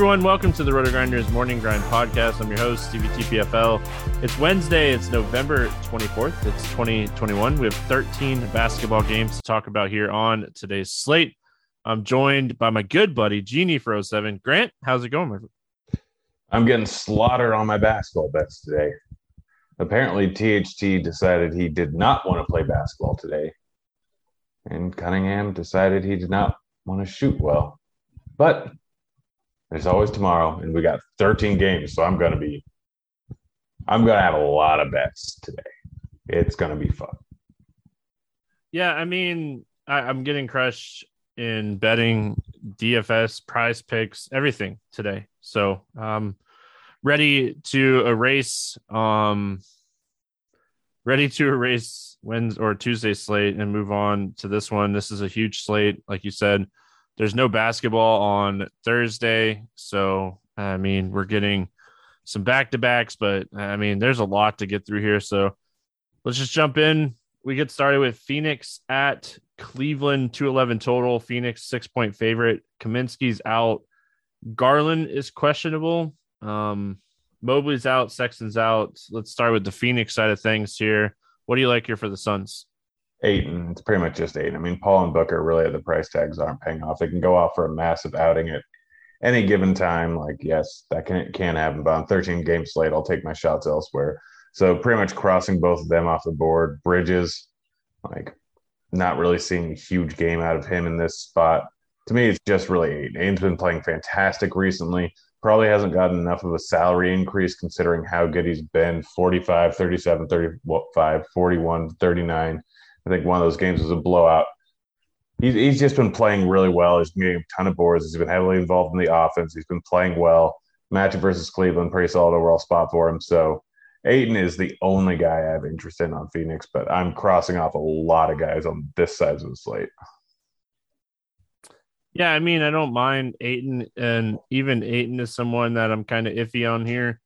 Everyone, welcome to the RotoGrinders Morning Grind Podcast. I'm your host, Stevie TPFL. It's Wednesday, it's November 24th, it's 2021. We have 13 basketball games to talk about here on today's slate. I'm joined by my good buddy, Genie for 07. Grant, how's it going? I'm getting slaughtered on my basketball bets today. Apparently, THT decided he did not want to play basketball today, and Cunningham decided he did not want to shoot well. But there's always tomorrow, and we got 13 games, so I'm gonna be, I'm gonna have a lot of bets today. It's gonna be fun. Yeah, I mean, I, I'm getting crushed in betting, DFS, PrizePicks, everything today. So, um, ready to erase, um, ready to erase Wednesday or Tuesday slate and move on to this one. This is a huge slate, like you said. There's no basketball on Thursday, so I mean we're getting some back to backs, but I mean there's a lot to get through here. So let's just jump in. We get started with Phoenix at Cleveland, 211 total. Phoenix, six point favorite. Kaminsky's out. Garland is questionable. Um, Mobley's out. Sexton's out. Let's start with the Phoenix side of things here. What do you like here for the Suns? Ayton. It's pretty much just Ayton. I mean, Paul and Booker really the price tags aren't paying off. They can go off for a massive outing at any given time. Like, yes, that can can happen. But on 13 game slate, I'll take my shots elsewhere. So pretty much crossing both of them off the board. Bridges, like, not really seeing a huge game out of him in this spot. To me, it's just really Ayton. Ayton's been playing fantastic recently. Probably hasn't gotten enough of a salary increase considering how good he's been 45, 37, 35, 41, 39 I think one of those games was a blowout. He's, he's just been playing really well. He's getting a ton of boards. He's been heavily involved in the offense. He's been playing well. Matchup versus Cleveland, pretty solid overall spot for him. So Ayton is the only guy I have interest in on Phoenix, but I'm crossing off a lot of guys on this side of the slate. Yeah, I mean, I don't mind Ayton, and even Ayton is someone that I'm kind of iffy on here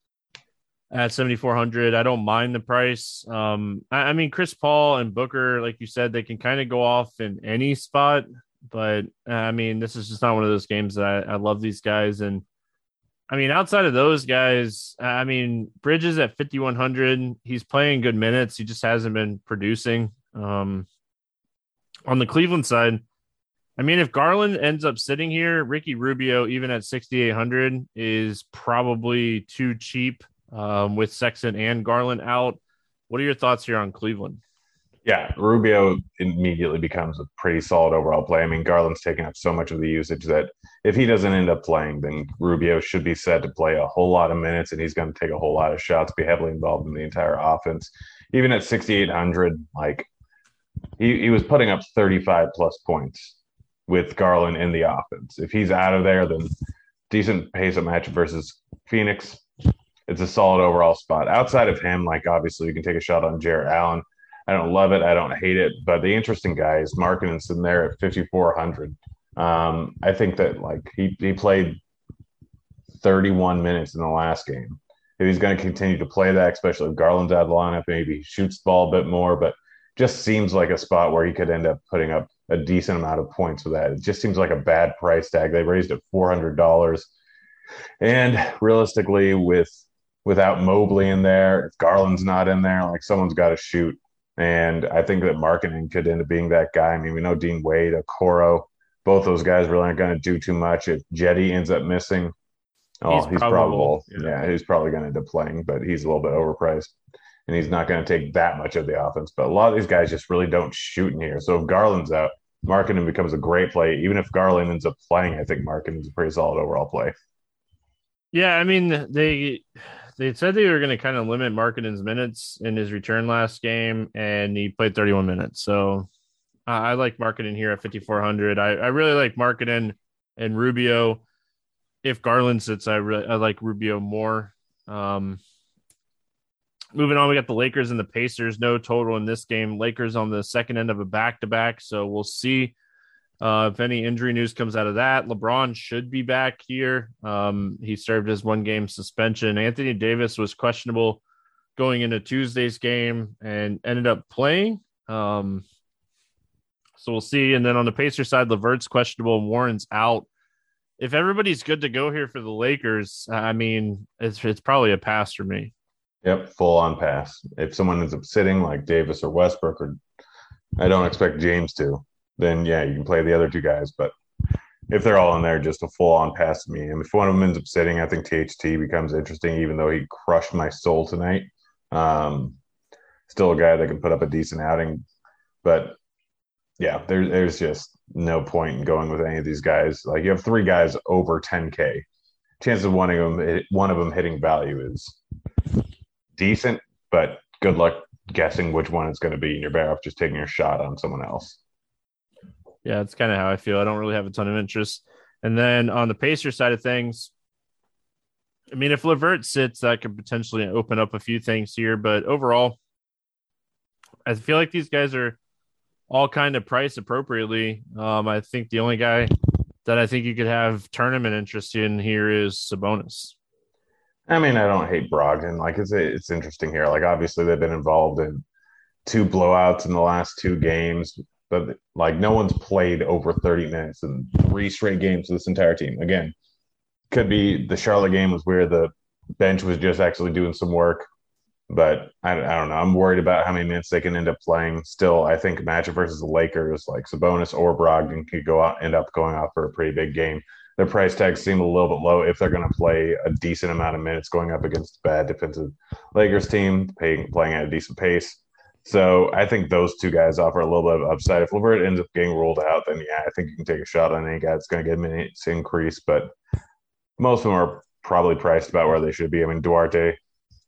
at 7400 i don't mind the price. Um I, I, mean chris paul and booker like you said they can kind of go off in any spot but i mean this is just not one of those games that I, I love these guys. And i mean outside of those guys i mean bridges at 5100 he's playing good minutes. He just hasn't been producing. Um on the cleveland side I mean, if Garland ends up sitting here, Ricky Rubio, even at 6,800, is probably too cheap um, with Sexton and Garland out. What are your thoughts here on Cleveland? Yeah, Rubio immediately becomes a pretty solid overall play. I mean, Garland's taking up so much of the usage that if he doesn't end up playing, then Rubio should be set to play a whole lot of minutes and he's going to take a whole lot of shots, be heavily involved in the entire offense. Even at 6,800, like he, he was putting up 35 plus points with Garland in the offense. If he's out of there, then decent pace of match versus Phoenix it's a solid overall spot. Outside of him, like obviously you can take a shot on Jarrett Allen. I don't love it. I don't hate it. But the interesting guy is Markkanen's in there at 5,400. Um, I think that like he, he played 31 minutes in the last game. If he's going to continue to play that, especially if Garland's out of the lineup, maybe he shoots the ball a bit more, but just seems like a spot where he could end up putting up a decent amount of points with that. It just seems like a bad price tag. They raised it $400. And realistically, with without Mobley in there, if Garland's not in there, like someone's got to shoot. And I think that Markkanen could end up being that guy. I mean, we know Dean Wade, Okoro, both those guys really aren't going to do too much. If Jetty ends up missing, oh, he's, he's probable. probable. Yeah. yeah, he's probably going to end up playing, but he's a little bit overpriced. And he's not going to take that much of the offense. But a lot of these guys just really don't shoot in here. So if Garland's out, Markkanen becomes a great play. Even if Garland ends up playing, I think Markkanen is a pretty solid overall play. Yeah, I mean, they they said they were going to kind of limit Markkanen's minutes in his return last game, and he played 31 minutes. So uh, I like Markkanen here at 5,400. I, I really like Markkanen and Rubio. If Garland sits, I really I like Rubio more. Um, moving on, we got the Lakers and the Pacers. No total in this game. Lakers on the second end of a back to back, so we'll see uh, if any injury news comes out of that, LeBron should be back here. Um, he served his one game suspension. Anthony Davis was questionable going into Tuesday's game and ended up playing. Um, so we'll see. And then on the Pacer side, LeVert's questionable. Warren's out. if everybody's good to go here for the Lakers, I mean, it's it's probably a pass for me. Yep, full on pass. If someone ends up sitting like Davis or Westbrook, or I don't expect James to, then yeah, you can play the other two guys. But if they're all in there, just a full on pass to me. And if one of them ends up sitting, I think THT becomes interesting, even though he crushed my soul tonight. Um, still a guy that can put up a decent outing, but yeah, there, there's just no point in going with any of these guys. Like you have three guys over 10k. Chance of one of them, one of them hitting value is decent, but good luck guessing which one it's going to be. And you're better off just taking your shot on someone else. Yeah, it's kind of how I feel. I don't really have a ton of interest. And then on the Pacer side of things, I mean, if LeVert sits, that could potentially open up a few things here. But overall, I feel like these guys are all kind of priced appropriately. Um, I think the only guy that I think you could have tournament interest in here is Sabonis. I mean, I don't hate Brogdon. Like it's it's interesting here. Like obviously they've been involved in two blowouts in the last two games, but like no one's played over 30 minutes in three straight games for this entire team. Again, could be the Charlotte game was where the bench was just actually doing some work. But I, I don't know. I'm worried about how many minutes they can end up playing. Still, I think matchup versus the Lakers, like Sabonis or Brogdon, could go out, end up going off for a pretty big game. Their price tags seem a little bit low if they're going to play a decent amount of minutes going up against a bad defensive Lakers team, paying, playing at a decent pace. So I think those two guys offer a little bit of upside. If LeVert ends up getting ruled out, then yeah, I think you can take a shot on any guy that's going to get minutes increase. But most of them are probably priced about where they should be. I mean, Duarte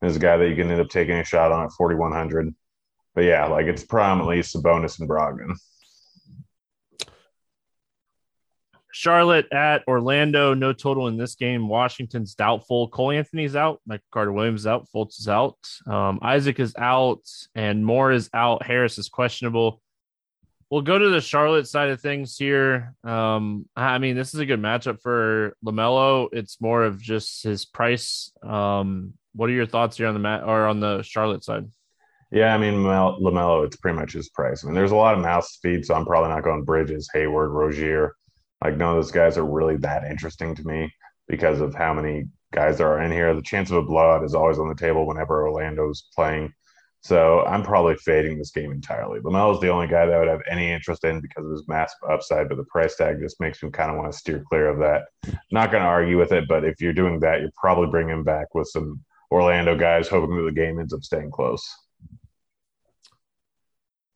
is a guy that you can end up taking a shot on at 4,100. But yeah, like it's prominently Sabonis and Brogdon. Charlotte at Orlando, no total in this game. Washington's doubtful. Cole Anthony's out. Michael Carter Williams is out. Fultz is out. Um, Isaac is out, and Moore is out. Harris is questionable. We'll go to the Charlotte side of things here. Um, I mean, this is a good matchup for Lamelo. It's more of just his price. Um, what are your thoughts here on the mat or on the Charlotte side? Yeah, I mean Lamelo, it's pretty much his price. I mean, there's a lot of mouse speed, so I'm probably not going Bridges, Hayward, Rozier. Like none of those guys are really that interesting to me because of how many guys there are in here. The chance of a blowout is always on the table whenever Orlando's playing. So I'm probably fading this game entirely. is the only guy that I would have any interest in because of his massive upside, but the price tag just makes me kind of want to steer clear of that. Not going to argue with it, but if you're doing that, you're probably bringing him back with some Orlando guys, hoping that the game ends up staying close.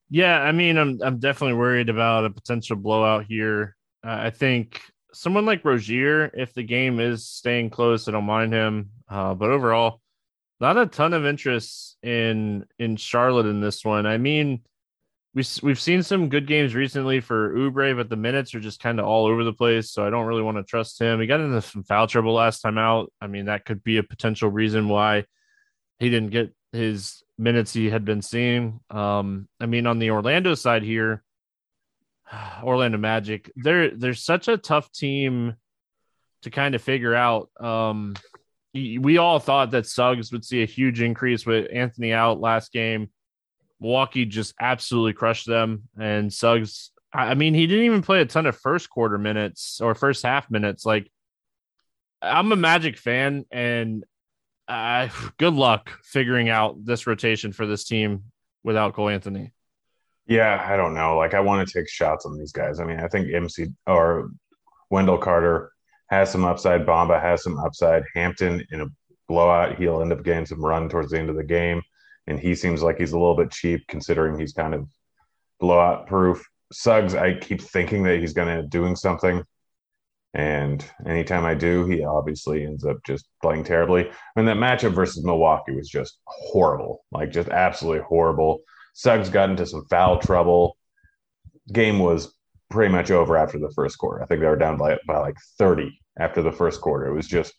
Yeah, I mean, I'm I'm definitely worried about a potential blowout here. Uh, I think someone like Rozier, if the game is staying close, I don't mind him. Uh, but overall, not a ton of interest in in Charlotte in this one. I mean, we we've seen some good games recently for Oubre, but the minutes are just kind of all over the place. So I don't really want to trust him. He got into some foul trouble last time out. I mean, that could be a potential reason why he didn't get his minutes he had been seeing. Um, I mean, on the Orlando side here, Orlando Magic, they're they're such a tough team to kind of figure out. Um, we all thought that Suggs would see a huge increase with Anthony out last game. Milwaukee just absolutely crushed them. And Suggs, I mean, he didn't even play a ton of first quarter minutes or first half minutes. Like, I'm a Magic fan, and uh, good luck figuring out this rotation for this team without Cole Anthony. Yeah, I don't know. Like, I want to take shots on these guys. I mean, I think MC or Wendell Carter has some upside. Bamba has some upside. Hampton in a blowout, he'll end up getting some run towards the end of the game. And he seems like he's a little bit cheap considering he's kind of blowout proof. Suggs, I keep thinking that he's going to doing something. And anytime I do, he obviously ends up just playing terribly. And that matchup versus Milwaukee was just horrible, like just absolutely horrible. Suggs got into some foul trouble. Game was pretty much over after the first quarter. I think they were down by, by like 30 after the first quarter. It was just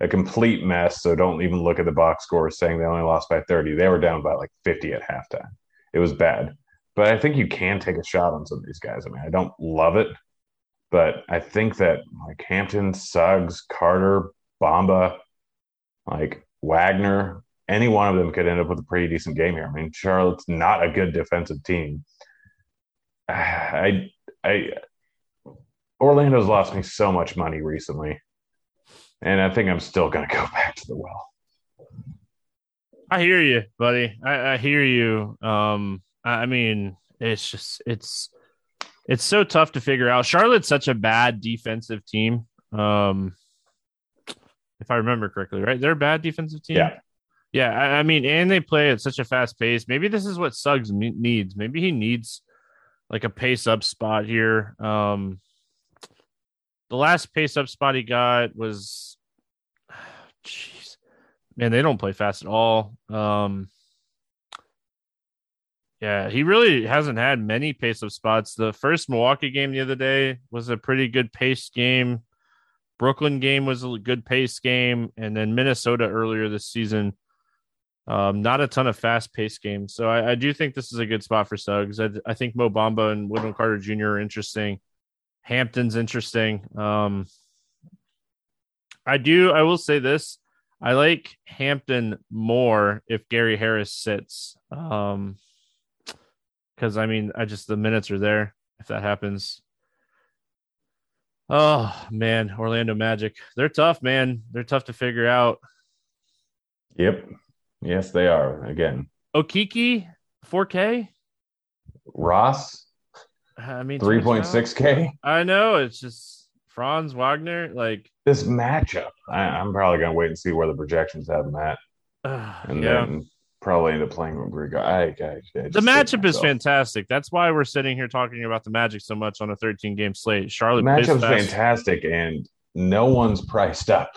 a complete mess. So don't even look at the box score saying they only lost by 30. They were down by like 50 at halftime. It was bad. But I think you can take a shot on some of these guys. I mean, I don't love it, but I think that like Hampton, Suggs, Carter, Bamba, like Wagner, any one of them could end up with a pretty decent game here. I mean, Charlotte's not a good defensive team. I I Orlando's lost me so much money recently, and I think I'm still going to go back to the well. I hear you, buddy. I, I hear you. Um, I mean, it's just it's it's so tough to figure out. Charlotte's such a bad defensive team. Um, if I remember correctly, right? They're a bad defensive team. Yeah. Yeah. I, I mean, and they play at such a fast pace. Maybe this is what Suggs needs. Maybe he needs like a pace up spot here. Um, the last pace up spot he got was, jeez, man, they don't play fast at all. Um, yeah, he really hasn't had many pace up spots. The first Milwaukee game the other day was a pretty good pace game. Brooklyn game was a good pace game, and then Minnesota earlier this season. Um, not a ton of fast paced games. So I, I, do think this is a good spot for Suggs. I, I think Mo Bamba and Wendell Carter Jr. are interesting. Hampton's interesting. Um, I do. I will say this. I like Hampton more if Gary Harris sits. Um, because I mean, I just the minutes are there if that happens. Oh man, Orlando Magic. They're tough, man. They're tough to figure out. Yep. Yes, they are. Again. Okeke, 4K. Ross. I mean 3.6K. I know. It's just Franz Wagner. Like this matchup. I, am probably gonna wait and see where the projections have them at. Uh, and yeah. then probably end up playing with I, I, I the matchup is fantastic. That's why we're sitting here talking about the Magic so much on a 13 game slate. Charlotte the matchup's fantastic, and no one's priced up.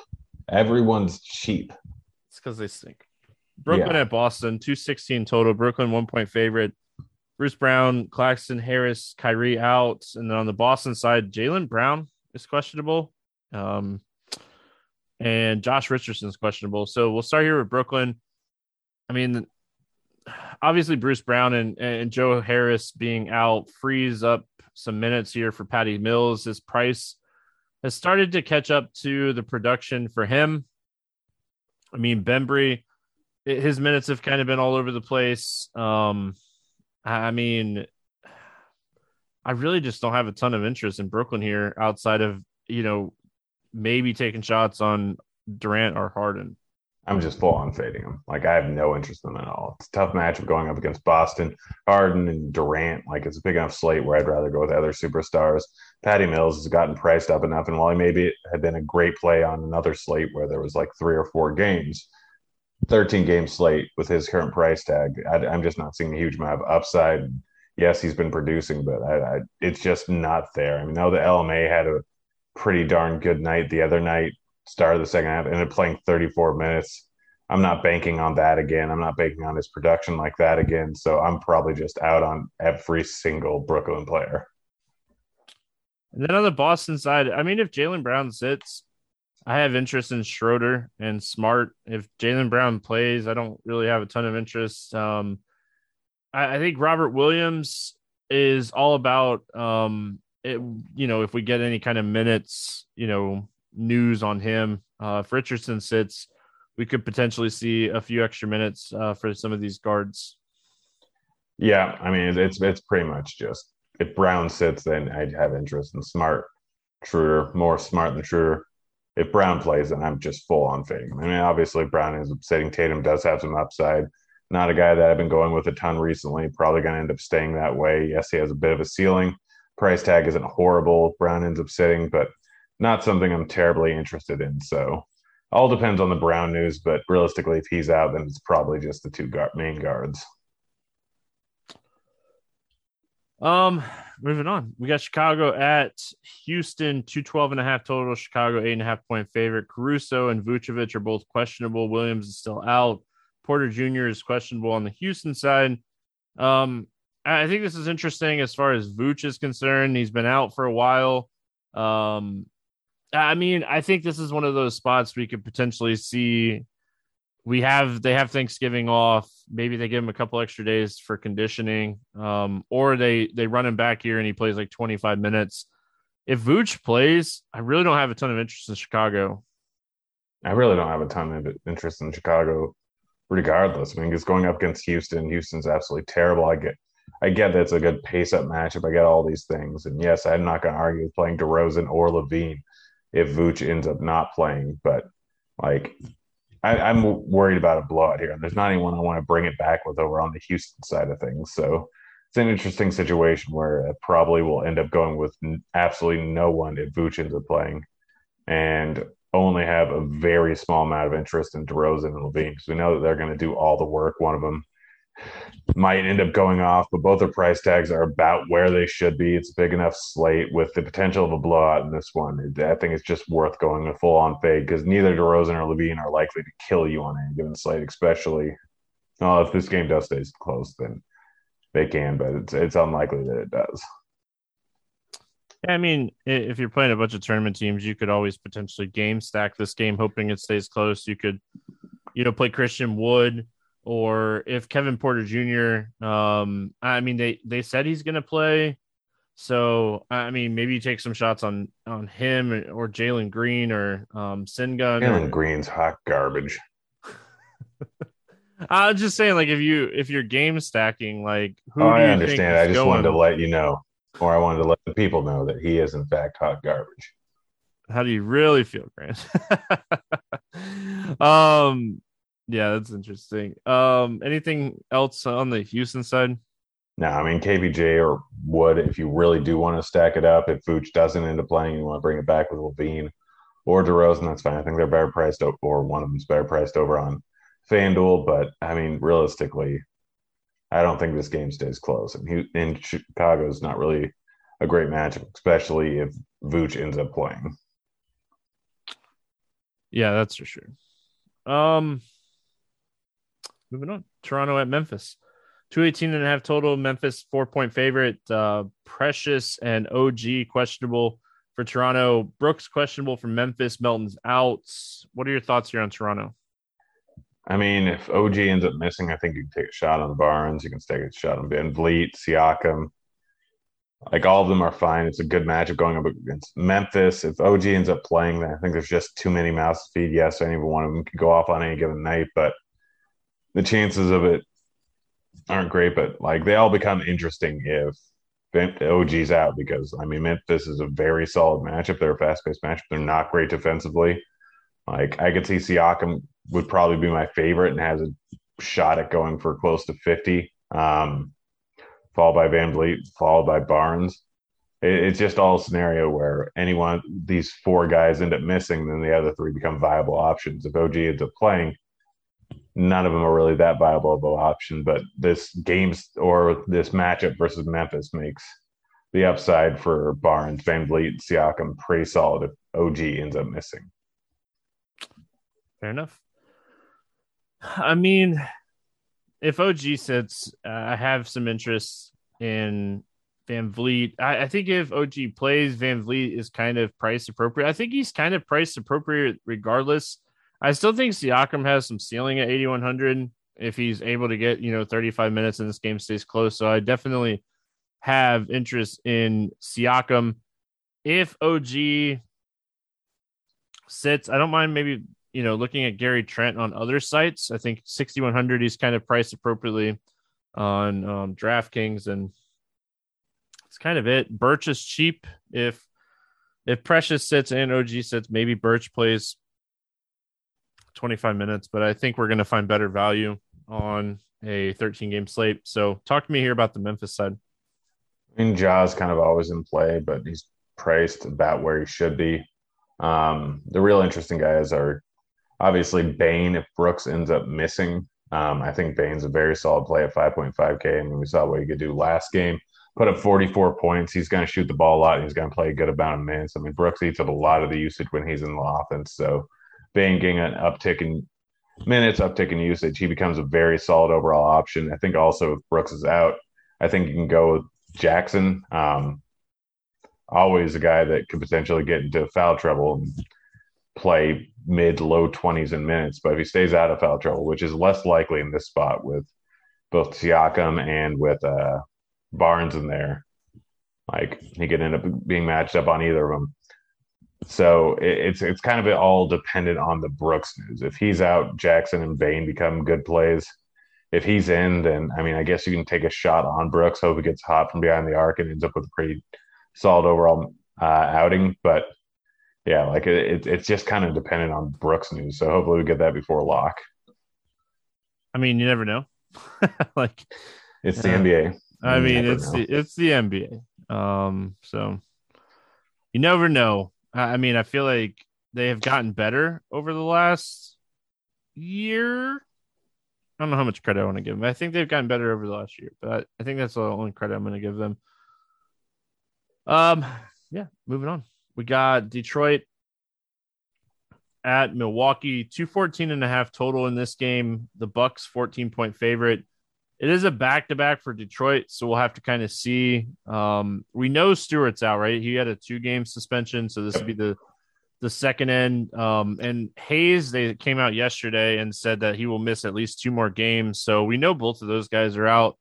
Everyone's cheap. It's because they stink. Brooklyn yeah. at Boston, 216 total. Brooklyn, one point favorite. Bruce Brown, Claxton, Harris, Kyrie out. And then on the Boston side, Jaylen Brown is questionable. Um, and Josh Richardson is questionable. So we'll start here with Brooklyn. I mean, obviously Bruce Brown and, and Joe Harris being out frees up some minutes here for Patty Mills. His price has started to catch up to the production for him. I mean, Bembry, his minutes have kind of been all over the place. Um, I mean, I really just don't have a ton of interest in Brooklyn here outside of, you know, maybe taking shots on Durant or Harden. I'm just full on fading him. Like I have no interest in them at all. It's a tough matchup going up against Boston, Harden and Durant. Like it's a big enough slate where I'd rather go with other superstars. Patty Mills has gotten priced up enough, and while he maybe had been a great play on another slate where there was like three or four games, 13 game slate with his current price tag, I, am just not seeing a huge amount of upside. Yes, he's been producing, but I, I, it's just not there. I mean, now the LMA had a pretty darn good night the other night start of the second half, ended playing 34 minutes. I'm not banking on that again. I'm not banking on his production like that again. So I'm probably just out on every single Brooklyn player. And then on the Boston side, I mean, if Jaylen Brown sits, I have interest in Schroeder and Smart. If Jaylen Brown plays, I don't really have a ton of interest. Um, I, I think Robert Williams is all about, um, it, you know, if we get any kind of minutes, you know, news on him. Uh, if Richardson sits, we could potentially see a few extra minutes uh, for some of these guards. Yeah, I mean it's it's pretty much just if Brown sits, then I'd have interest in Smart, Schroeder, more Smart than Schroeder. If Brown plays, then I'm just full on fading. I mean, obviously Brown is upsetting. Tatum does have some upside. Not a guy that I've been going with a ton recently. Probably going to end up staying that way. Yes, he has a bit of a ceiling. Price tag isn't horrible. Brown ends up sitting, but not something I'm terribly interested in. So all depends on the Brown news, but realistically, if he's out, then it's probably just the two guard, main guards. Um, moving on, we got Chicago at Houston, 212 and a half total. Chicago, eight and a half point favorite. Caruso and Vucevic are both questionable. Williams is still out. Porter Jr. is questionable on the Houston side. Um, I think this is interesting as far as Vooch is concerned. He's been out for a while. Um, I mean, I think this is one of those spots we could potentially see. We have they have Thanksgiving off. Maybe they give him a couple extra days for conditioning, um, or they they run him back here and he plays like 25 minutes. If Vooch plays, I really don't have a ton of interest in Chicago. I really don't have a ton of interest in Chicago, regardless. I mean, it's going up against Houston. Houston's absolutely terrible. I get, I get that it's a good pace up matchup. I get all these things. And yes, I'm not going to argue with playing DeRozan or LaVine if Vooch ends up not playing. But like, I, am worried about a blowout here. There's not anyone I want to bring it back with over on the Houston side of things. So it's an interesting situation where it probably will end up going with absolutely no one if Vooch ends up playing. And only have a very small amount of interest in DeRozan and LaVine because we know that they're going to do all the work. One of them might end up going off, but both their price tags are about where they should be. It's a big enough slate with the potential of a blowout in this one. I think it's just worth going a full on fade because neither DeRozan or LaVine are likely to kill you on any given slate, especially well, if this game does stay close, then they can, but it's it's unlikely that it does. Yeah, I mean, if you're playing a bunch of tournament teams, you could always potentially game stack this game, hoping it stays close. You could, you know, play Christian Wood or if Kevin Porter Jr. Um, I mean, they they said he's going to play, so I mean, maybe you take some shots on on him or Jalen Green or um, Sengun. Jalen or... Green's hot garbage. I was just saying, like, if you if you're game stacking, like, who? Oh, I understand. I just going... wanted to let you know, or I wanted to let the people know that he is in fact hot garbage. How do you really feel, Grant? um, yeah, that's interesting. Um, anything else on the Houston side? No, I mean KPJ or Wood. If you really do want to stack it up, if Vooch doesn't end up playing, you want to bring it back with LaVine or DeRozan. That's fine. I think they're better priced, or one of them's better priced over on FanDuel. But I mean, realistically, I don't think this game stays close. And in Chicago is not really a great matchup, especially if Vooch ends up playing. Yeah, that's for sure. Um, moving on. Toronto at Memphis. 218 and a half total. Memphis four point favorite. Uh, Precious and OG questionable for Toronto. Brooks questionable for Memphis. Melton's out. What are your thoughts here on Toronto? I mean, if OG ends up missing, I think you can take a shot on the Barnes. You can take a shot on VanVleet, Siakam. Like all of them are fine. It's a good matchup going up against Memphis. If OG ends up playing, then I think there's just too many mouths to feed. Yes, any one of them could go off on any given night, but the chances of it aren't great, but like they all become interesting if OG's out because I mean Memphis is a very solid matchup. They're a fast paced matchup. They're not great defensively. Like I could see Siakam would probably be my favorite and has a shot at going for close to 50. Um, followed by VanVleet, followed by Barnes. It, it's just all a scenario where anyone these four guys end up missing, then the other three become viable options. If OG ends up playing, none of them are really that viable of an option. But this games or this matchup versus Memphis makes the upside for Barnes, VanVleet, Siakam pretty solid if OG ends up missing. Fair enough. I mean, if OG sits, uh, I have some interest in VanVleet. I, I, think if OG plays, VanVleet is kind of price appropriate. I think he's kind of price appropriate regardless. I still think Siakam has some ceiling at 8,100 if he's able to get, you know, 35 minutes and this game stays close. So I definitely have interest in Siakam. If OG sits, I don't mind maybe, you know, looking at Gary Trent on other sites. I think 6,100 he's kind of priced appropriately on um, DraftKings and it's kind of it. Birch is cheap if if Precious sits and OG sits, maybe Birch plays 25 minutes, but I think we're going to find better value on a 13 game slate. So talk to me here about the Memphis side. I mean, Ja's kind of always in play, but he's priced about where he should be. Um, the real interesting guys are obviously Bane. if Brooks ends up missing. Um, I think Bane's a very solid play at 5.5K. I mean, we saw what he could do last game. Put up 44 points. He's going to shoot the ball a lot. And he's going to play a good amount of minutes. I mean, Brooks eats up a lot of the usage when he's in the offense. So Bane getting an uptick in minutes, uptick in usage, he becomes a very solid overall option. I think also if Brooks is out, I think you can go with Jackson. Um, always a guy that could potentially get into foul trouble and play mid low 20s in minutes. But if he stays out of foul trouble, which is less likely in this spot with both Siakam and with uh, Barnes in there, like he could end up being matched up on either of them. So it's it's kind of all dependent on the Brooks news. If he's out, Jackson and Bane become good plays. if he's in, then I mean, I guess you can take a shot on Brooks, hope he gets hot from behind the arc and ends up with a pretty solid overall uh, outing. But yeah, like it, it's just kind of dependent on Brooks news. So hopefully we get that before lock. I mean, you never know. like it's the uh, NBA. I mean, it's know. the it's the NBA. Um, so you never know. I mean, I feel like they have gotten better over the last year. I don't know how much credit I want to give them. I think they've gotten better over the last year, but I think that's the only credit I'm going to give them. Um, yeah, moving on. We got Detroit at Milwaukee, 214 and a half total in this game. The Bucks 14 point favorite. It is a back to back for Detroit, so we'll have to kind of see. Um, we know Stewart's out, right? He had a two game suspension, so this would be the the second end. Um, and Hayes, they came out yesterday and said that he will miss at least two more games. So we know both of those guys are out.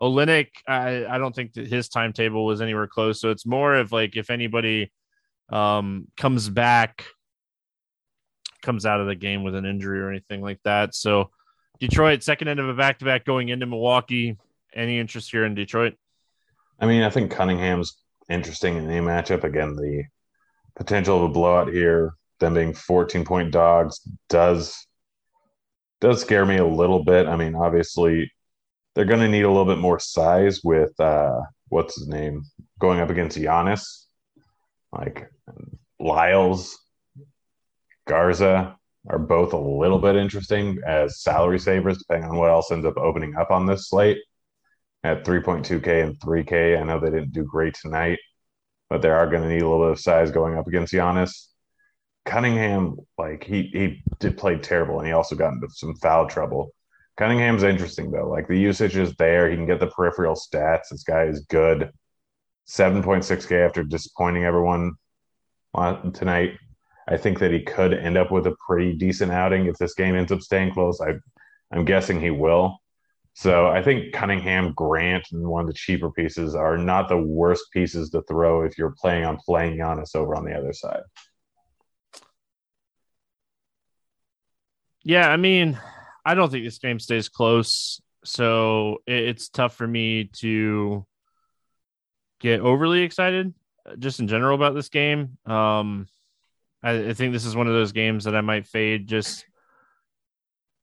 Olynyk, I, I don't think that his timetable was anywhere close. So it's more of like if anybody um, comes back, comes out of the game with an injury or anything like that. So Detroit, second end of a back to back going into Milwaukee. Any interest here in Detroit? I mean, I think Cunningham's interesting in the matchup. Again, the potential of a blowout here, them being 14 point dogs, does does scare me a little bit. I mean, obviously, they're going to need a little bit more size with uh, what's his name going up against Giannis, like Lyles, Garza are both a little bit interesting as salary savers, depending on what else ends up opening up on this slate at 3.2K and 3K. I know they didn't do great tonight, but they are going to need a little bit of size going up against Giannis. Cunningham, like he he did play terrible, and he also got into some foul trouble. Cunningham's interesting though. Like the usage is there. He can get the peripheral stats. This guy is good. 7.6K after disappointing everyone tonight. I think that he could end up with a pretty decent outing if this game ends up staying close. I, I'm guessing he will. So I think Cunningham, Grant, and one of the cheaper pieces are not the worst pieces to throw if you're playing on playing Giannis over on the other side. Yeah, I mean, I don't think this game stays close. So it's tough for me to get overly excited uh, just in general about this game. Um, I, I, think this is one of those games that I might fade. Just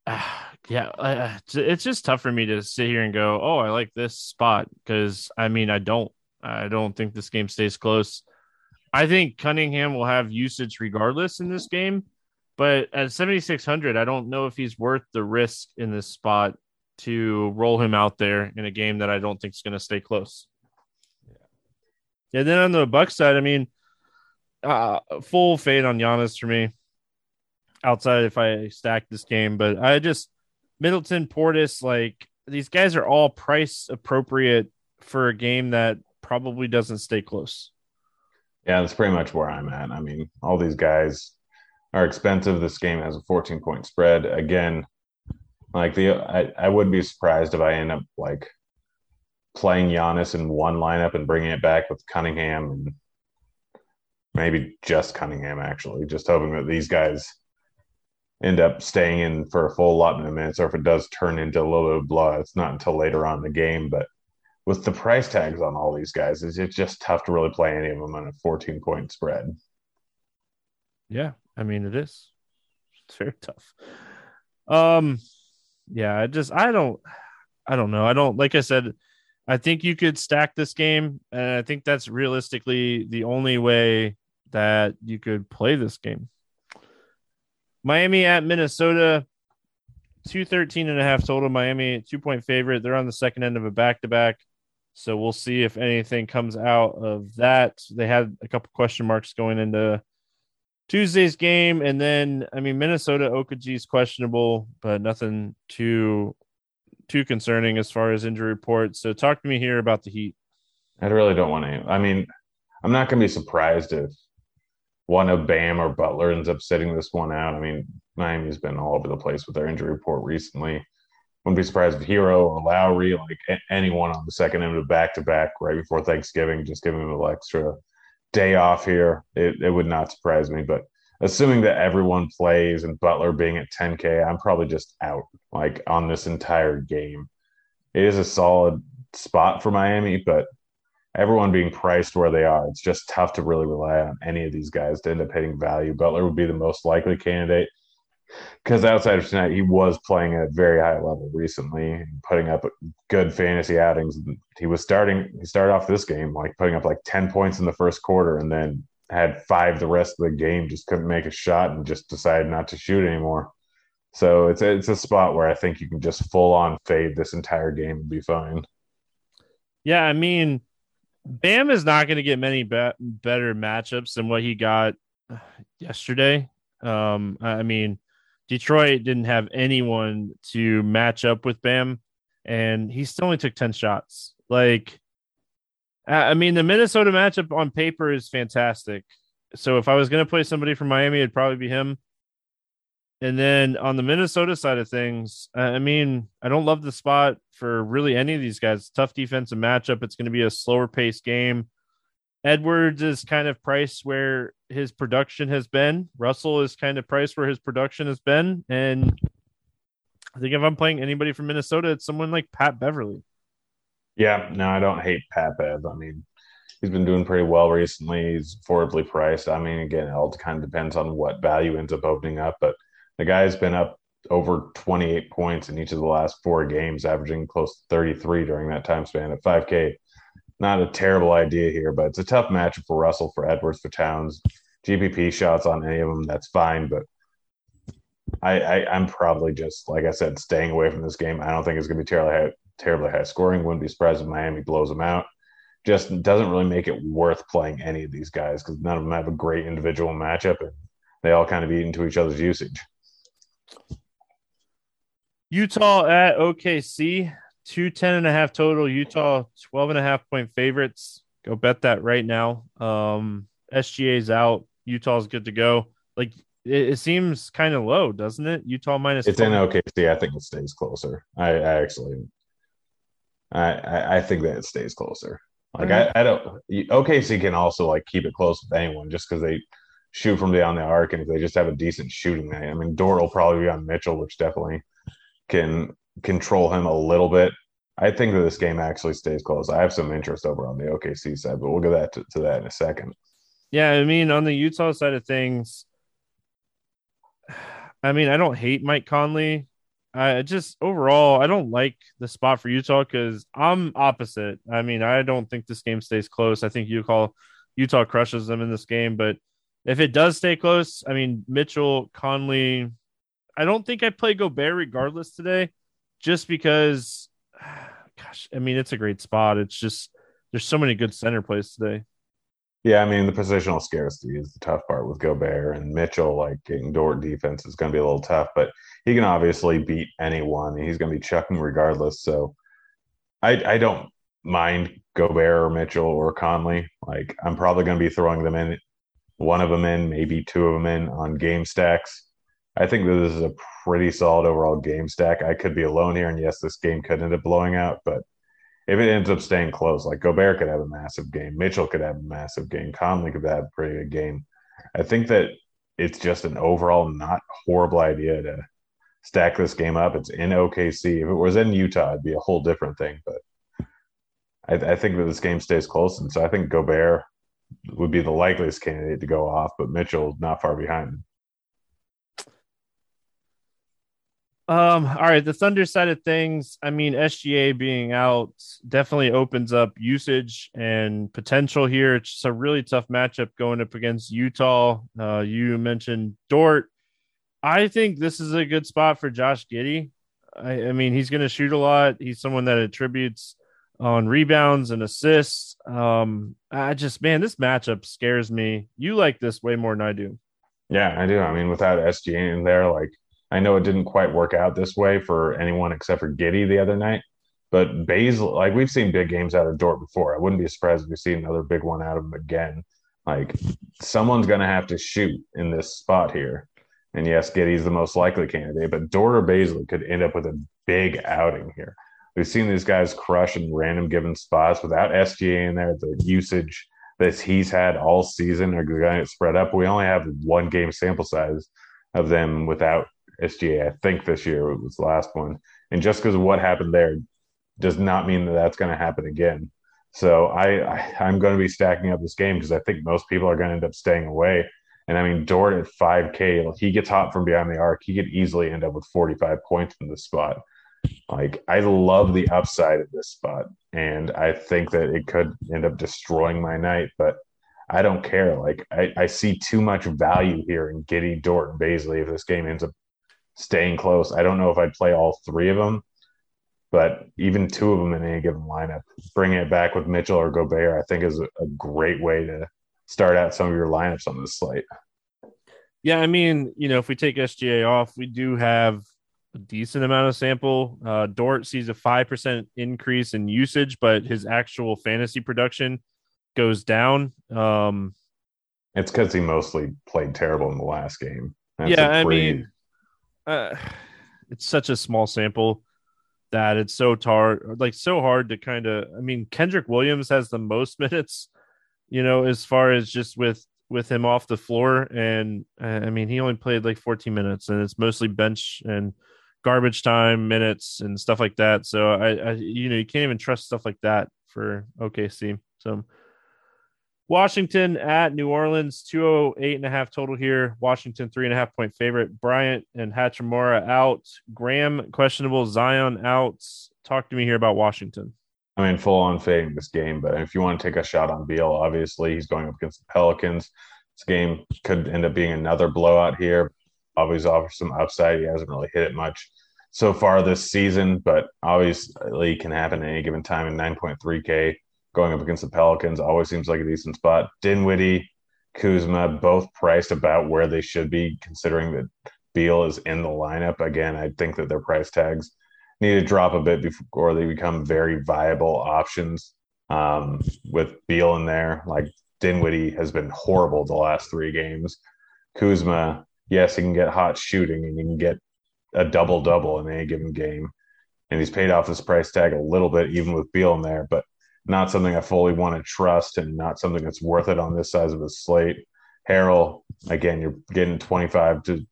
uh, yeah, uh, it's just tough for me to sit here and go, oh, I like this spot because I mean I don't. I don't think this game stays close. I think Cunningham will have usage regardless in this game, but at 7600, I don't know if he's worth the risk in this spot to roll him out there in a game that I don't think is going to stay close. Yeah. And then on the Buck side, I mean, uh, full fade on Giannis for me. Outside if I stack this game, but I just Middleton, Portis, like these guys are all price appropriate for a game that probably doesn't stay close. Yeah, that's pretty much where I'm at. I mean, all these guys are expensive. This game has a 14 point spread. Again, like the I, I would be surprised if I end up like playing Giannis in one lineup and bringing it back with Cunningham and maybe just Cunningham actually, just hoping that these guys end up staying in for a full allotment of minutes, or if it does turn into a little bit of blood, it's not until later on in the game. But with the price tags on all these guys, it's just tough to really play any of them on a 14 point spread. Yeah, I mean it is. It's very tough. Um, yeah, I just I don't I don't know. I don't like I said. I think you could stack this game, and I think that's realistically the only way that you could play this game. Miami at Minnesota, 213 and a half total. Miami, two point favorite. They're on the second end of a back to back. So we'll see if anything comes out of that. They had a couple question marks going into Tuesday's game. And then, I mean, Minnesota Okogie is questionable, but nothing too too concerning as far as injury reports. So talk to me here about the Heat. I really don't want to. I mean, I'm not going to be surprised if one of Bam or Butler ends up sitting this one out. I mean, Miami's been all over the place with their injury report recently. Wouldn't be surprised if Herro or Lowry, like anyone on the second end of the back to back right before Thanksgiving, just giving them an extra day off here. It, it would not surprise me. But assuming that everyone plays and Butler being at 10K, I'm probably just out like on this entire game. It is a solid spot for Miami, but everyone being priced where they are, it's just tough to really rely on any of these guys to end up hitting value. Butler would be the most likely candidate because outside of tonight, he was playing at a very high level recently, putting up good fantasy outings. He was starting, he started off this game like putting up like 10 points in the first quarter and then had five the rest of the game, just couldn't make a shot and just decided not to shoot anymore. So it's a, it's a spot where I think you can just full on fade this entire game and be fine. Yeah, I mean, Bam is not going to get many be- better matchups than what he got yesterday. Um, I mean, Detroit didn't have anyone to match up with Bam, and he still only took 10 shots. Like, I mean, the Minnesota matchup on paper is fantastic. So if I was going to play somebody from Miami, it'd probably be him. And then on the Minnesota side of things, I mean, I don't love the spot for really any of these guys. Tough defensive matchup. It's going to be a slower paced game. Edwards is kind of priced where his production has been. Russell is kind of priced where his production has been. And I think if I'm playing anybody from Minnesota, it's someone like Pat Beverley. Yeah, no, I don't hate Pat Bev. I mean, he's been doing pretty well recently. He's affordably priced. I mean, again, it all kind of depends on what value ends up opening up, but the guy's been up over 28 points in each of the last four games, averaging close to 33 during that time span at 5K not a terrible idea here, but it's a tough matchup for Russell, for Edwards, for Towns. GPP shots on any of them, that's fine. But I, I am probably just like I said, staying away from this game. I don't think it's going to be terribly high, terribly high scoring. Wouldn't be surprised if Miami blows them out. Just doesn't really make it worth playing any of these guys because none of them have a great individual matchup, and they all kind of eat into each other's usage. Utah at OKC two ten and a half total. Utah 12 and a half point favorites. Go bet that right now. Um, SGA's out. Utah's good to go. Like it, it seems kind of low, doesn't it? Utah minus. It's 12. in OKC. I think it stays closer. I, I actually, I, I think that it stays closer. Like I, I don't. OKC can also like keep it close with anyone just because they shoot from down the arc, and if they just have a decent shooting night, I mean, Dort will probably be on Mitchell, which definitely can control him a little bit. I think that this game actually stays close. I have some interest over on the OKC side, but we'll get that to, to that in a second. Yeah, I mean, on the Utah side of things, I mean, I don't hate Mike Conley. I just overall, I don't like the spot for Utah because I'm opposite. I mean, I don't think this game stays close. I think Utah Utah crushes them in this game, but if it does stay close, I mean, Mitchell, Conley, I don't think I play Gobert regardless today just because, gosh, I mean, it's a great spot. It's just there's so many good center plays today. Yeah, I mean, the positional scarcity is the tough part with Gobert and Mitchell. Like getting Dort defense is going to be a little tough, but he can obviously beat anyone. He's going to be chucking regardless. So I, I don't mind Gobert or Mitchell or Conley. Like I'm probably going to be throwing them in, one of them in, maybe two of them in on game stacks. I think that this is a pretty solid overall game stack. I could be alone here, and yes, this game could end up blowing out, but if it ends up staying close, like Gobert could have a massive game, Mitchell could have a massive game, Conley could have a pretty good game. I think that it's just an overall not horrible idea to stack this game up. It's in OKC. If it was in Utah, it'd be a whole different thing. But I, I think that this game stays close, and so I think Gobert would be the likeliest candidate to go off, but Mitchell not far behind. Um, all right, the Thunder side of things, I mean, SGA being out definitely opens up usage and potential here. It's a really tough matchup going up against Utah. Uh, you mentioned Dort. I think this is a good spot for Josh Giddey. I, I mean, he's going to shoot a lot. He's someone that attributes on rebounds and assists. Um, I just, man, this matchup scares me. You like this way more than I do. Yeah, I do. I mean, without SGA in there, like I know it didn't quite work out this way for anyone except for Giddey the other night. But Bazley, like we've seen big games out of Dort before. I wouldn't be surprised if we see another big one out of him again. Like someone's going to have to shoot in this spot here. And yes, Giddey's the most likely candidate, but Dort or Bazley could end up with a big outing here. We've seen these guys crush in random given spots without SGA in there. The usage, that he's had all season are going to spread up. We only have one game sample size of them without SGA. I think this year it was the last one. And just because of what happened there does not mean that that's going to happen again. So I, I am going to be stacking up this game because I think most people are going to end up staying away. And I mean, Dort at 5K, he gets hot from behind the arc. He could easily end up with 45 points in this spot. Like I love the upside of this spot, and I think that it could end up destroying my night. But I don't care. Like I, I see too much value here in Giddey, Dort, and Bazley if this game ends up staying close. I don't know if I'd play all three of them, but even two of them in any given lineup, bringing it back with Mitchell or Gobert, I think is a great way to start out some of your lineups on this slate. Yeah, I mean, you know, if we take SGA off, we do have a decent amount of sample. Uh, Dort sees a 5% increase in usage, but his actual fantasy production goes down. Um, it's because he mostly played terrible in the last game. That's yeah, I mean, uh, it's such a small sample that it's so hard, like so hard to kind of. I mean, Kenrich Williams has the most minutes, you know, as far as just with with him off the floor, and I mean, he only played like 14 minutes, and it's mostly bench and garbage time minutes and stuff like that. So I, I, you know, you can't even trust stuff like that for OKC. So Washington at New Orleans, 208 and a half total here. Washington, three and a half point favorite. Bryant and Hachimura out. Graham, questionable. Zion out. Talk to me here about Washington. I mean, full on fading this game, but if you want to take a shot on Beal, obviously he's going up against the Pelicans. This game could end up being another blowout here. Obviously, offers some upside. He hasn't really hit it much so far this season, but obviously can happen at any given time in 9.3K. Going up against the Pelicans always seems like a decent spot. Dinwiddie, Kuzma, both priced about where they should be, considering that Beal is in the lineup. Again, I think that their price tags need to drop a bit before they become very viable options. Um, with Beal in there, like Dinwiddie has been horrible the last three games. Kuzma, yes, he can get hot shooting and he can get a double double in any given game. And he's paid off his price tag a little bit, even with Beal in there, but not something I fully want to trust and not something that's worth it on this size of a slate. Harrell, again, you're getting 25 to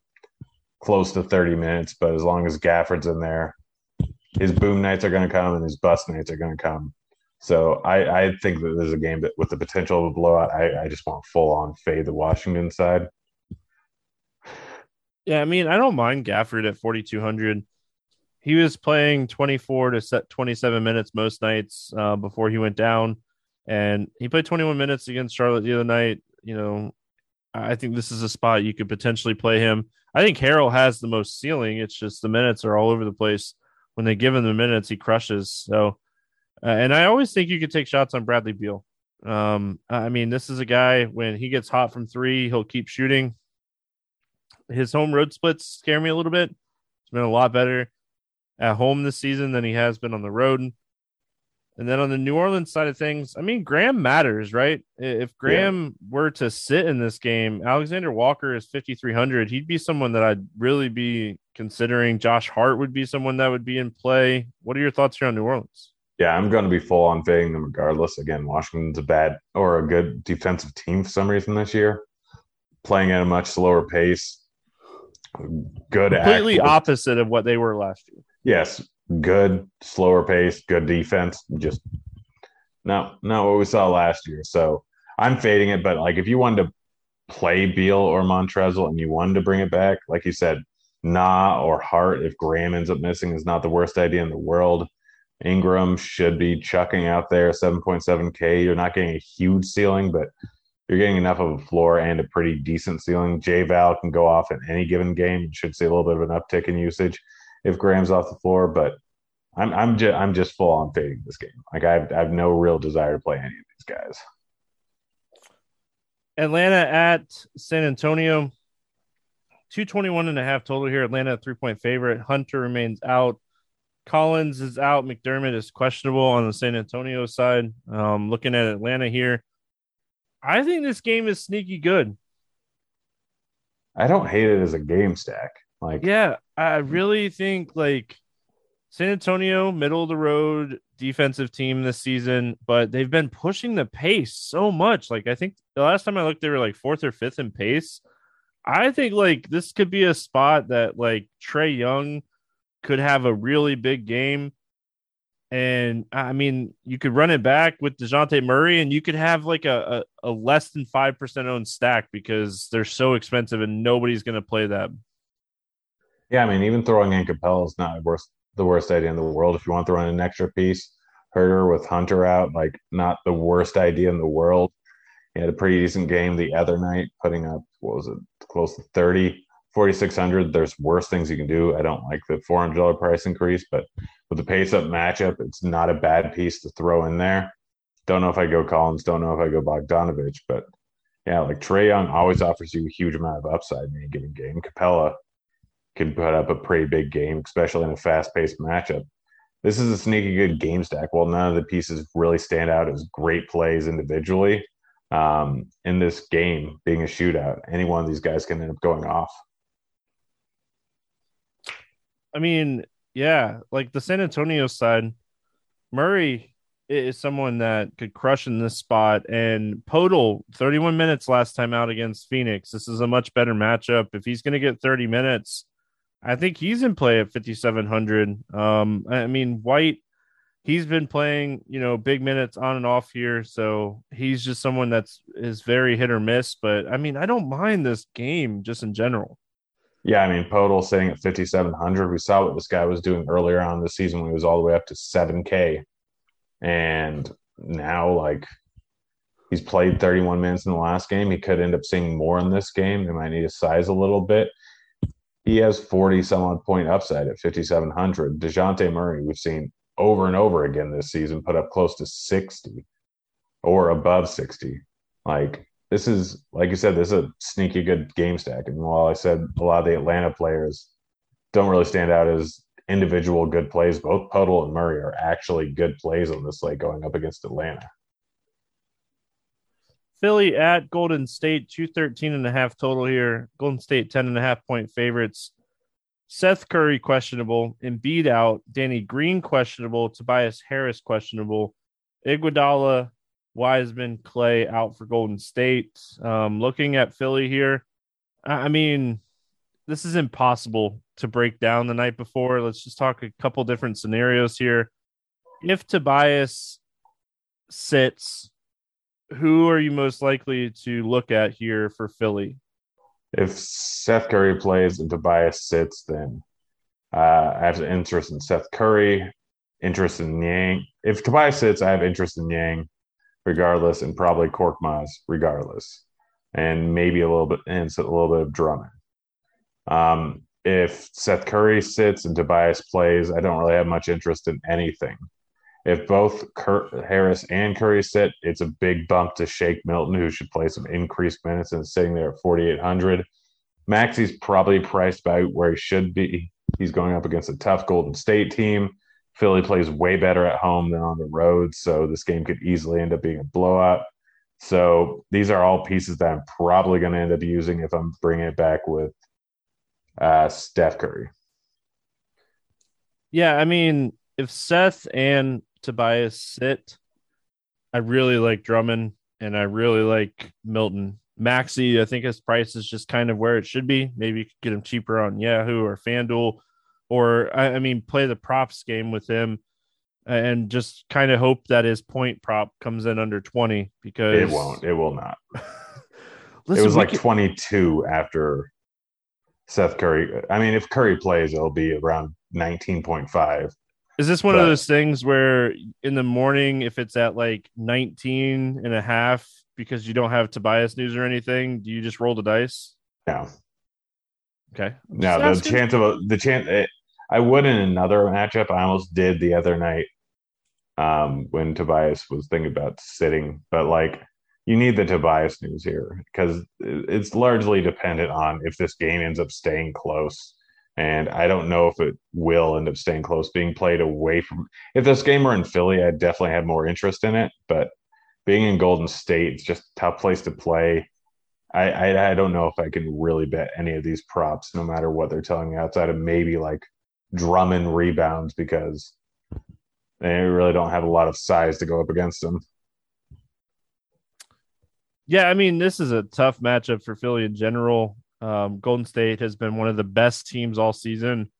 close to 30 minutes, but as long as Gafford's in there, his boom nights are going to come and his bust nights are going to come. So I, I think that there's a game that with the potential of a blowout, I, I just want full on fade the Washington side. Yeah, I mean, I don't mind Gafford at 4,200. He was playing 24 to set 27 minutes most nights uh, before he went down, and he played 21 minutes against Charlotte the other night. You know, I think this is a spot you could potentially play him. I think Harrell has the most ceiling. It's just the minutes are all over the place. When they give him the minutes, he crushes. So, uh, and I always think you could take shots on Bradley Beal. Um, I mean, this is a guy when he gets hot from three, he'll keep shooting his home road splits scare me a little bit. He's been a lot better at home this season than he has been on the road. And then on the New Orleans side of things, I mean, Graham matters, right? If Graham yeah. were to sit in this game, Alexander Walker is 5,300. He'd be someone that I'd really be considering. Josh Hart would be someone that would be in play. What are your thoughts here on New Orleans? Yeah, I'm going to be full on fading them regardless. Again, Washington's a bad or a good defensive team for some reason this year, playing at a much slower pace good completely opposite of what they were last year. Yes. Good slower pace good defense. Just not not what we saw last year. So i'm fading it but like if you wanted to play beal or montrezl and you wanted to bring it back like you said nah or hart if graham ends up missing is not the worst idea in the world. Ingram should be chucking out there 7.7k you're not getting a huge ceiling but you're getting enough of a floor and a pretty decent ceiling. J Val can go off in any given game. You should see a little bit of an uptick in usage if Graham's off the floor, but I'm I'm just I'm just full on fading this game. Like I have, I have no real desire to play any of these guys. Atlanta at San Antonio. 221 and a half total here. Atlanta three point favorite. Hunter remains out. Collins is out. McDermott is questionable on the San Antonio side. Um, looking at Atlanta here, I think this game is sneaky good. I don't hate it as a game stack. Like, yeah, I really think like San Antonio, middle of the road defensive team this season, but they've been pushing the pace so much. Like I think the last time I looked, they were like fourth or fifth in pace. I think like this could be a spot that like Trae Young could have a really big game. And I mean, you could run it back with Dejounte Murray and you could have like a, a, a less than 5% owned stack because they're so expensive and nobody's going to play them. Yeah, I mean, even throwing in Capela is not worth the worst idea in the world. If you want to in an extra piece, Huerter with Hunter out, like not the worst idea in the world. He had a pretty decent game the other night, putting up, what was it, close to 30, 4,600. There's worse things you can do. I don't like the $400 price increase, but with the pace up matchup, it's not a bad piece to throw in there. Don't know if I go Collins, don't know if I go Bogdanovich, but yeah, like Trae Young always offers you a huge amount of upside in any given game. Capela can put up a pretty big game, especially in a fast paced matchup. This is a sneaky good game stack. While none of the pieces really stand out as great plays individually, um, in this game being a shootout, any one of these guys can end up going off. I mean, yeah, like the San Antonio side, Murray is someone that could crush in this spot. And Poeltl, 31 minutes last time out against Phoenix. This is a much better matchup. If he's going to get 30 minutes, I think he's in play at 5,700. Um, I mean, White, he's been playing, you know, big minutes on and off here. So he's just someone that's is very hit or miss. But I mean, I don't mind this game just in general. Yeah, I mean, Poeltl sitting at 5,700. We saw what this guy was doing earlier on the season when he was all the way up to 7K. And now, like, he's played 31 minutes in the last game. He could end up seeing more in this game. They might need to size a little bit he has 40 some odd point upside at 5,700. Dejounte Murray, we've seen over and over again this season put up close to 60 or above 60. Like, this is, like you said, this is a sneaky good game stack. And while I said a lot of the Atlanta players don't really stand out as individual good plays, both Poeltl and Murray are actually good plays on this slate going up against Atlanta. Philly at Golden State, 213 and a half total here. Golden State 10 and a half point favorites. Seth Curry questionable, Embiid out, Danny Green questionable, Tobias Harris questionable, Iguodala, Wiseman, Clay out for Golden State. Um, looking at Philly here, I mean, this is impossible to break down the night before. Let's just talk a couple different scenarios here. If Tobias sits, who are you most likely to look at here for Philly? If Seth Curry plays and Tobias sits, then uh, I have an interest in Seth Curry, interest in Niang. If Tobias sits, I have interest in Niang, regardless, and probably Korkmaz, regardless, and maybe a little bit and a little bit of Drummond. Um, if Seth Curry sits and Tobias plays, I don't really have much interest in anything if both Harris and Curry sit, it's a big bump to Shake Milton, who should play some increased minutes and sitting there at 4,800. Maxey's probably priced about where he should be. He's going up against a tough Golden State team. Philly plays way better at home than on the road, so this game could easily end up being a blowout. So these are all pieces that I'm probably going to end up using if I'm bringing it back with uh, Steph Curry. Yeah, I mean, if Seth and Tobias sit. I really like Drummond and I really like Milton. Maxey, I think his price is just kind of where it should be. Maybe you could get him cheaper on Yahoo or FanDuel, or I, I mean, play the props game with him and just kind of hope that his point prop comes in under 20 because it won't. It will not. Listen, it was like can... 22 after Seth Curry. I mean, if Curry plays, it'll be around 19.5. Is this one but, of those things where in the morning, if it's at like 19 and a half because you don't have Tobias news or anything, do you just roll the dice? No. Okay. No, the chance of a, the chance, eh, it, I would in another matchup. I almost did the other night um, when Tobias was thinking about sitting, but like you need the Tobias news here because it's largely dependent on if this game ends up staying close and I don't know if it will end up staying close, being played away from. If this game were in Philly, I'd definitely have more interest in it. But being in Golden State, it's just a tough place to play. I, I, I don't know if I can really bet any of these props, no matter what they're telling me, outside of maybe like Drummond rebounds because they really don't have a lot of size to go up against him. Yeah, I mean, this is a tough matchup for Philly in general. Um, Golden State has been one of the best teams all season.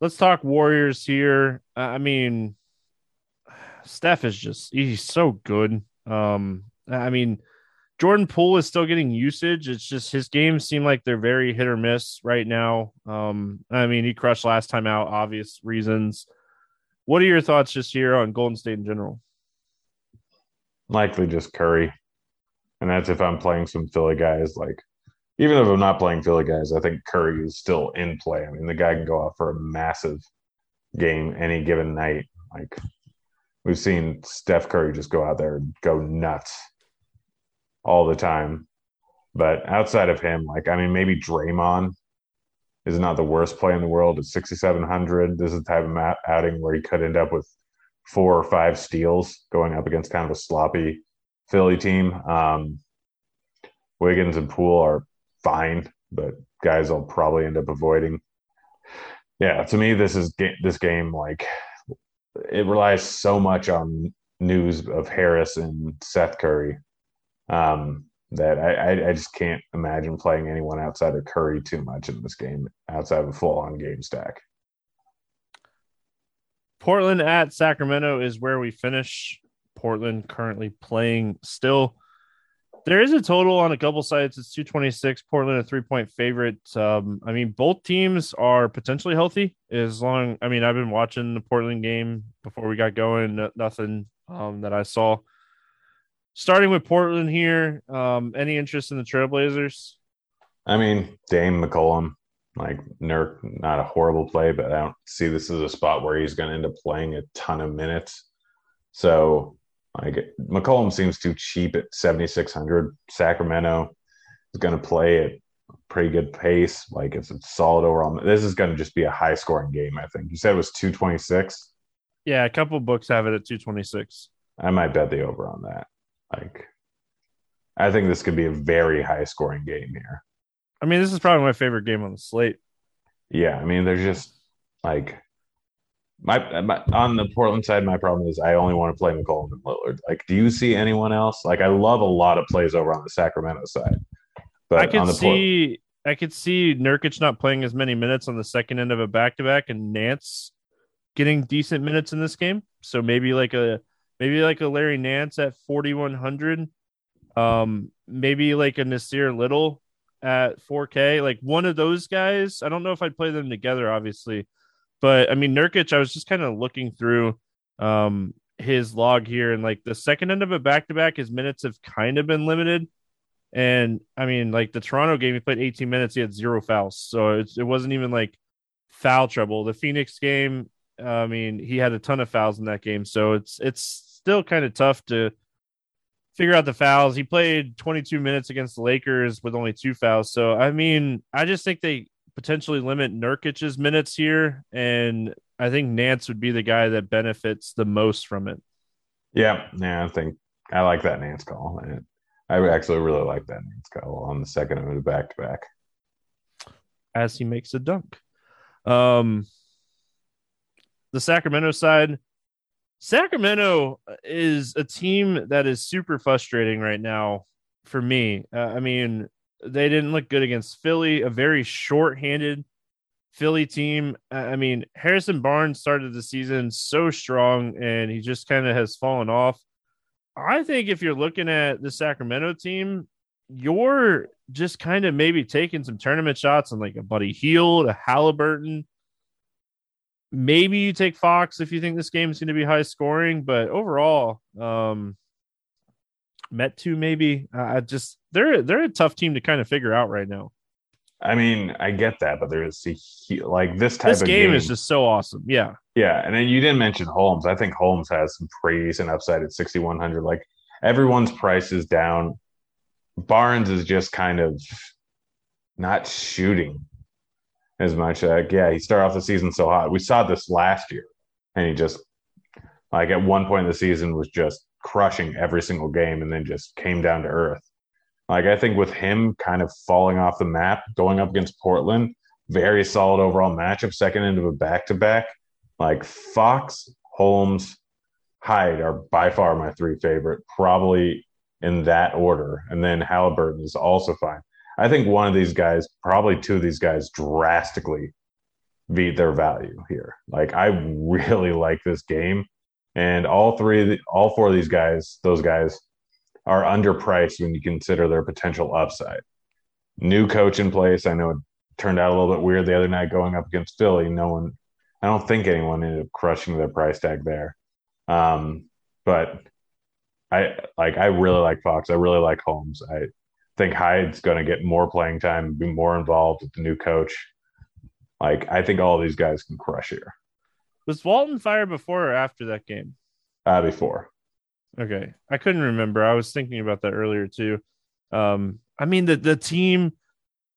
Let's talk Warriors here. I mean, Steph is just he's so good. Um, I mean, Jordan Poole is still getting usage. It's just his games seem like they're very hit or miss right now. Um, I mean, he crushed last time out, obvious reasons. What are your thoughts just here on Golden State in general? Likely just Curry. And that's if I'm playing some Philly guys. Like, even if I'm not playing Philly guys, I think Curry is still in play. I mean, the guy can go out for a massive game any given night. Like, we've seen Steph Curry just go out there and go nuts all the time. But outside of him, like, I mean, maybe Draymond is not the worst play in the world at 6,700. This is the type of outing where he could end up with four or five steals going up against kind of a sloppy Philly team. Um, Wiggins and Poole are fine, but guys I'll probably end up avoiding. Yeah, to me, this is this game like it relies so much on news of Harris and Seth Curry um, that I, I just can't imagine playing anyone outside of Curry too much in this game outside of a full on game stack. Portland at Sacramento is where we finish. Portland currently playing still. There is a total on a couple sites. It's 226. Portland a three point favorite. Um, I mean, both teams are potentially healthy as long. I mean, I've been watching the Portland game before we got going. Nothing um, that I saw starting with Portland here, um, any interest in the Trailblazers? I mean, Dame McCollum, like Nurk, not a horrible play, but I don't see this as a spot where he's going to end up playing a ton of minutes. So, like, McCollum seems too cheap at 7,600. Sacramento is going to play at pretty good pace. Like, it's a solid overall. This is going to just be a high scoring game, I think. You said it was 226? Yeah, a couple books have it at 226. I might bet the over on that. Like, I think this could be a very high scoring game here. I mean, this is probably my favorite game on the slate. Yeah, I mean, there's just like my, my, on the Portland side. My problem is I only want to play McCollum and Lillard. Like, do you see anyone else? Like, I love a lot of plays over on the Sacramento side, but I could see Port- I could see Nurkic not playing as many minutes on the second end of a back to back, and Nance getting decent minutes in this game. So maybe like a maybe like a Larry Nance at 4,100. Um, maybe like a Nassir Little at 4K. Like one of those guys. I don't know if I'd play them together, obviously. But I mean, Nurkic, I was just kind of looking through um, his log here, and like the second end of a back to back, his minutes have kind of been limited. And I mean, like the Toronto game, he played 18 minutes, he had zero fouls. So it, it wasn't even like foul trouble. The Phoenix game, I mean, he had a ton of fouls in that game. So it's it's still kind of tough to figure out the fouls. He played 22 minutes against the Lakers with only two fouls. So, I mean, I just think they potentially limit Nurkic's minutes here. And I think Nance would be the guy that benefits the most from it. Yeah. Yeah. I think I like that Nance call. I actually really like that Nance call on the second of the back to back. As he makes a dunk. Um, the Sacramento side, Sacramento is a team that is super frustrating right now for me. Uh, I mean, they didn't look good against Philly, a very short-handed Philly team. I mean, Harrison Barnes started the season so strong and he just kind of has fallen off. I think if you're looking at the Sacramento team, you're just kind of maybe taking some tournament shots on like a Buddy Hield, a Haliburton, maybe you take Fox if you think this game is going to be high scoring, but overall, um, Metu maybe. I uh, just they're they're a tough team to kind of figure out right now. I mean, I get that, but there's a, like this type this of game, game is just so awesome. Yeah, yeah, and then you didn't mention Holmes. I think Holmes has some praise and upside at 6100. Like everyone's price is down. Barnes is just kind of not shooting as much. Like, yeah, he started off the season so hot. We saw this last year, and he just like at one point in the season was just crushing every single game, and then just came down to earth. Like I think with him kind of falling off the map, going up against Portland, very solid overall matchup, second into a back to back. Like Fox, Holmes, Hyde are by far my three favorite, probably in that order. And then Haliburton is also fine. I think one of these guys, probably two of these guys, drastically beat their value here. Like I really like this game, and all three, all four of these guys, those guys, are underpriced when you consider their potential upside. New coach in place. I know it turned out a little bit weird the other night going up against Philly. No one, I don't think anyone ended up crushing their price tag there. Um, but I like, I really like Fox. I really like Holmes. I think Hyde's going to get more playing time, be more involved with the new coach. Like, I think all these guys can crush here. Was Walton fired before or after that game? Uh, before. Okay. I couldn't remember. I was thinking about that earlier too. Um, I mean the the team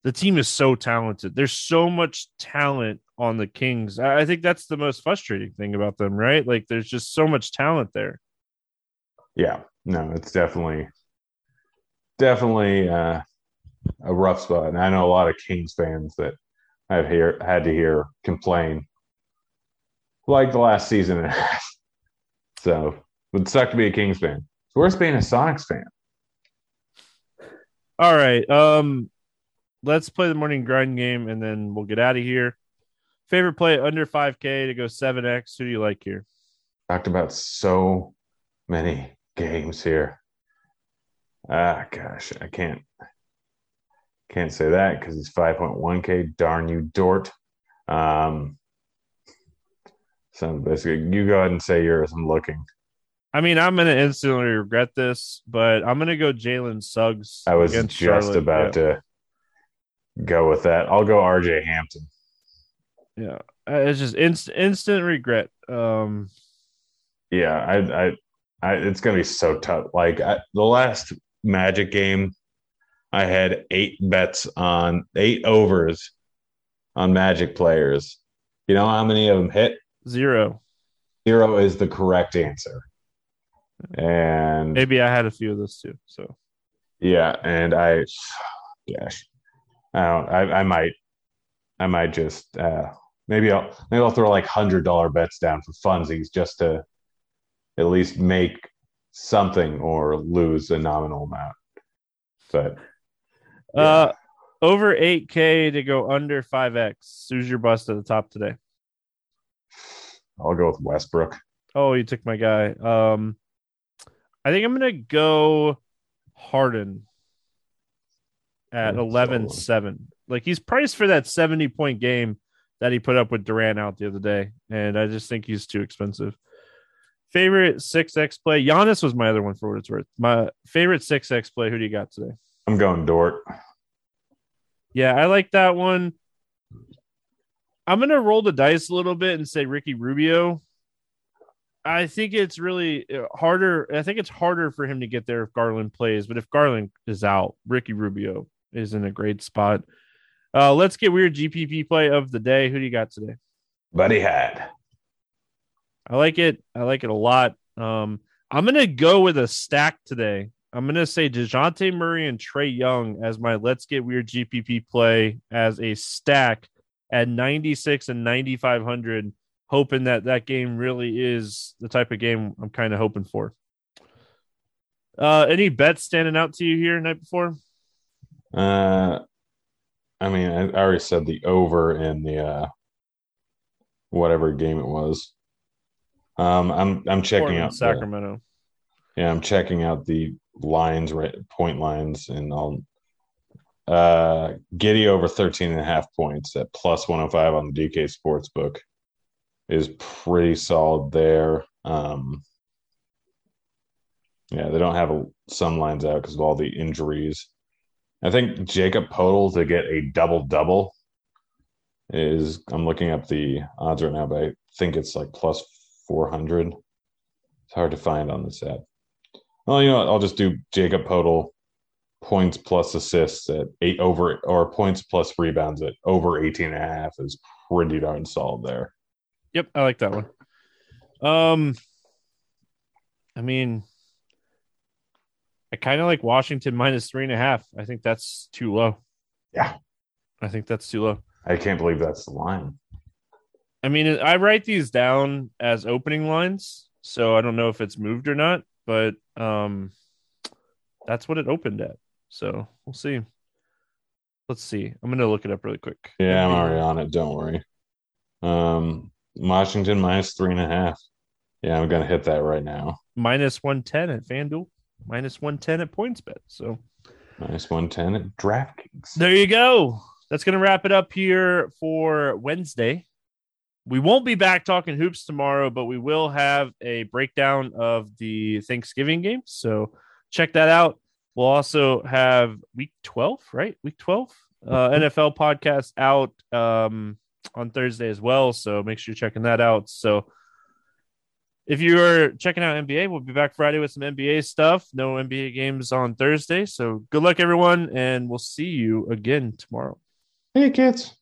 the team is so talented. There's so much talent on the Kings. I, I think that's the most frustrating thing about them, right? Like there's just so much talent there. Yeah. No, it's definitely definitely uh, a rough spot. And I know a lot of Kings fans that I've hear, had to hear complain like the last season and a half. So it would suck to be a Kings fan. It's worse being a Sonics fan. All right. Um, let's play the morning grind game and then we'll get out of here. Favorite play under 5K to go 7X. Who do you like here? Talked about so many games here. Ah, gosh, I can't can't say that because he's 5.1K. Darn you, Dort. Um, so basically, you go ahead and say yours. I'm looking. I mean, I'm gonna instantly regret this, but I'm gonna go Jalen Suggs. I was just Charlotte. about yeah. to go with that. I'll go RJ Hampton. Yeah, it's just instant instant regret. Um, yeah, I, I, I, it's gonna be so tough. Like I, the last Magic game, I had eight bets on eight overs on Magic players. You know how many of them hit? Zero. Zero is the correct answer. And maybe I had a few of those too. So yeah, and I, gosh, I don't. I, I might, I might just uh, maybe I'll maybe I'll throw like hundred dollar bets down for funsies just to at least make something or lose a nominal amount. But yeah. uh, over eight k to go under five x. Who's your bust at the top today? I'll go with Westbrook. Oh, you took my guy. Um, I think I'm gonna go Harden at 11 7. Like he's priced for that 70 point game that he put up with Durant out the other day. And I just think he's too expensive. Favorite 6X play. Giannis was my other one for what it's worth. My favorite 6X play. Who do you got today? I'm going Dort. Yeah, I like that one. I'm going to roll the dice a little bit and say Ricky Rubio. I think it's really uh, harder. I think it's harder for him to get there if Garland plays, but if Garland is out, Ricky Rubio is in a great spot. Uh, let's get weird GPP play of the day. Who do you got today? Buddy Hield. I like it. I like it a lot. Um, I'm gonna go with a stack today. I'm gonna say Dejounte Murray and Trae Young as my let's get weird GPP play as a stack at 96 and 9500 hoping that that game really is the type of game I'm kind of hoping for. Uh, any bets standing out to you here night before? Uh, I mean, I already said the over in the uh, whatever game it was. Um, I'm I'm checking Portland, out Sacramento. The, yeah, I'm checking out the lines, right? Point lines, and I'll uh, Giddey over 13 and a half points at plus 105 on the DK Sportsbook is pretty solid there. Um, yeah, they don't have a, some lines out because of all the injuries. I think Jakob Poeltl to get a double double is. I'm looking up the odds right now, but I think it's like plus four hundred. It's hard to find on this app. Well, you know what? I'll just do Jakob Poeltl points plus assists at eight over or points plus rebounds at over 18 and a half is pretty darn solid there. Yep, I like that one. Um, I mean, I kind of like Washington minus three and a half. I think that's too low. Yeah, I think that's too low. I can't believe that's the line. I mean, I write these down as opening lines, so I don't know if it's moved or not, but um, that's what it opened at. So we'll see. Let's see. I'm gonna look it up really quick. Yeah, I'm already on it. Don't worry. Um, Washington minus three and a half. Yeah, I'm gonna hit that right now. Minus one ten at FanDuel, minus one ten at PointsBet. So minus one ten at DraftKings. There you go. That's gonna wrap it up here for Wednesday. We won't be back talking hoops tomorrow, but we will have a breakdown of the Thanksgiving games. So check that out. We'll also have week 12, right? Week 12 uh, mm-hmm. NFL podcast out um, on Thursday as well. So make sure you're checking that out. So if you are checking out NBA, we'll be back Friday with some NBA stuff. No NBA games on Thursday. So good luck, everyone. And we'll see you again tomorrow. Hey, kids.